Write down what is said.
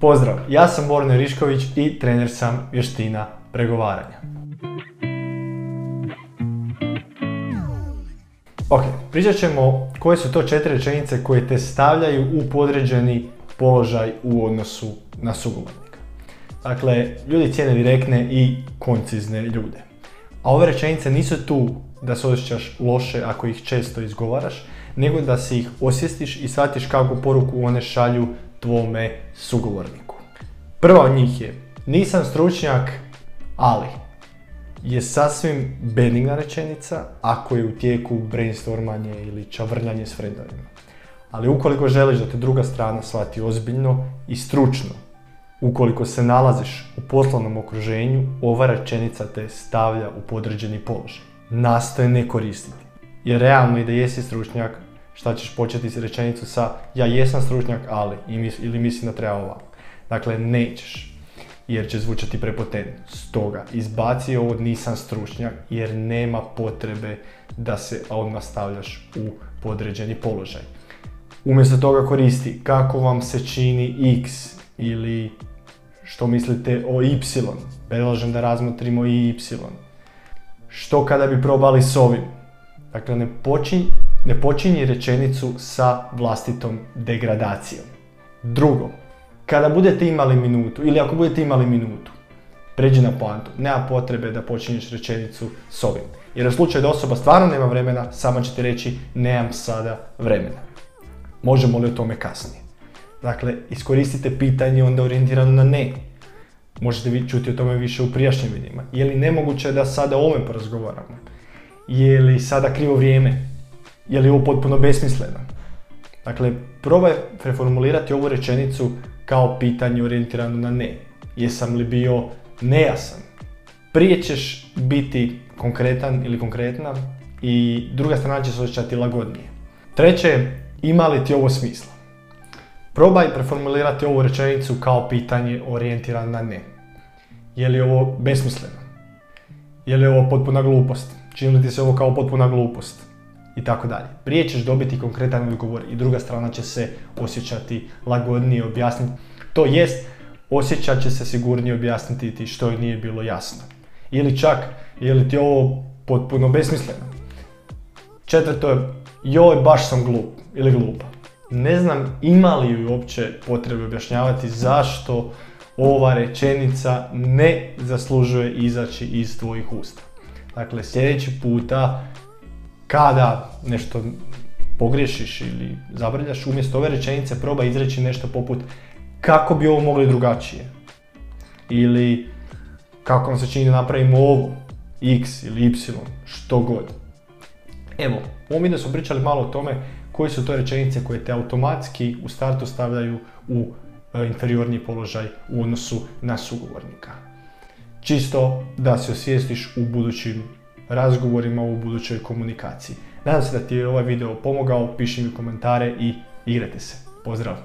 Pozdrav, ja sam Borne Rišković i trener sam vještina pregovaranja. Ok, pričat ćemo koje su to četiri rečenice koje te stavljaju u podređeni položaj u odnosu na sugovornika. Dakle, ljudi cijene direktne i koncizne ljude. A ove rečenice nisu tu da se osjećaš loše ako ih često izgovaraš, nego da si ih osjestiš i shvatiš kakvu poruku one šalju tvome sugovorniku. Prva od njih je, nisam stručnjak, ali je sasvim benigna rečenica ako je u tijeku brainstormanje ili čavrljanje s friendovima. Ali ukoliko želiš da te druga strana shvati ozbiljno i stručno, ukoliko se nalaziš u poslovnom okruženju, ova rečenica te stavlja u podređeni položaj. Nastoje ne koristiti. Jer realno i da jesi stručnjak, šta ćeš početi s rečenicu sa ja jesam stručnjak, ali ili mislim da treba ovako. Dakle, nećeš jer će zvučati prepotentno. Stoga, izbaci ovo nisam stručnjak jer nema potrebe da se odmah stavljaš u podređeni položaj. Umjesto toga koristi kako vam se čini x ili što mislite o y. Predlažem da razmotrimo i y. Što kada bi probali s ovim? Dakle, ne, počinj, ne počinji rečenicu sa vlastitom degradacijom. Drugo, kada budete imali minutu ili ako budete imali minutu, pređi na poantu. Nema potrebe da počinješ rečenicu s ovim. Jer u slučaju da osoba stvarno nema vremena, sama će ti reći nemam sada vremena. Možemo li o tome kasnije? Dakle, iskoristite pitanje onda orijentirano na ne. Možete vi čuti o tome više u prijašnjim vidima. Je li nemoguće da sada o ovome porazgovaramo? Je li sada krivo vrijeme? Je li ovo potpuno besmisleno? Dakle, probaj preformulirati ovu rečenicu kao pitanje orijentirano na ne. Jesam li bio nejasan? Prije ćeš biti konkretan ili konkretna i druga strana će se osjećati lagodnije. Treće, ima li ti ovo smisla? Probaj preformulirati ovu rečenicu kao pitanje orijentirano na ne. Je li ovo besmisleno? Je li ovo potpuna glupost? Čini li ti se ovo kao potpuna glupost? I tako dalje. Prije ćeš dobiti konkretan odgovor i druga strana će se osjećati lagodnije objasniti. To jest, osjećat će se sigurnije objasniti ti što nije bilo jasno. Ili čak, je li ti ovo potpuno besmisleno? Četvrto je, joj baš sam glup ili glupa. Ne znam ima li uopće potrebe objašnjavati zašto ova rečenica ne zaslužuje izaći iz tvojih usta. Dakle, sljedeći puta kada nešto pogriješiš ili zabrljaš, umjesto ove rečenice proba izreći nešto poput kako bi ovo mogli drugačije. Ili kako vam se čini da napravimo ovo, x ili y, što god. Evo, u ovom videu smo pričali malo o tome koje su to rečenice koje te automatski u startu stavljaju u e, inferiorni položaj u odnosu na sugovornika. Čisto da se osvijestiš u budućim razgovorima u budućoj komunikaciji. Nadam se da ti je ovaj video pomogao, piši mi komentare i igrate se. Pozdrav!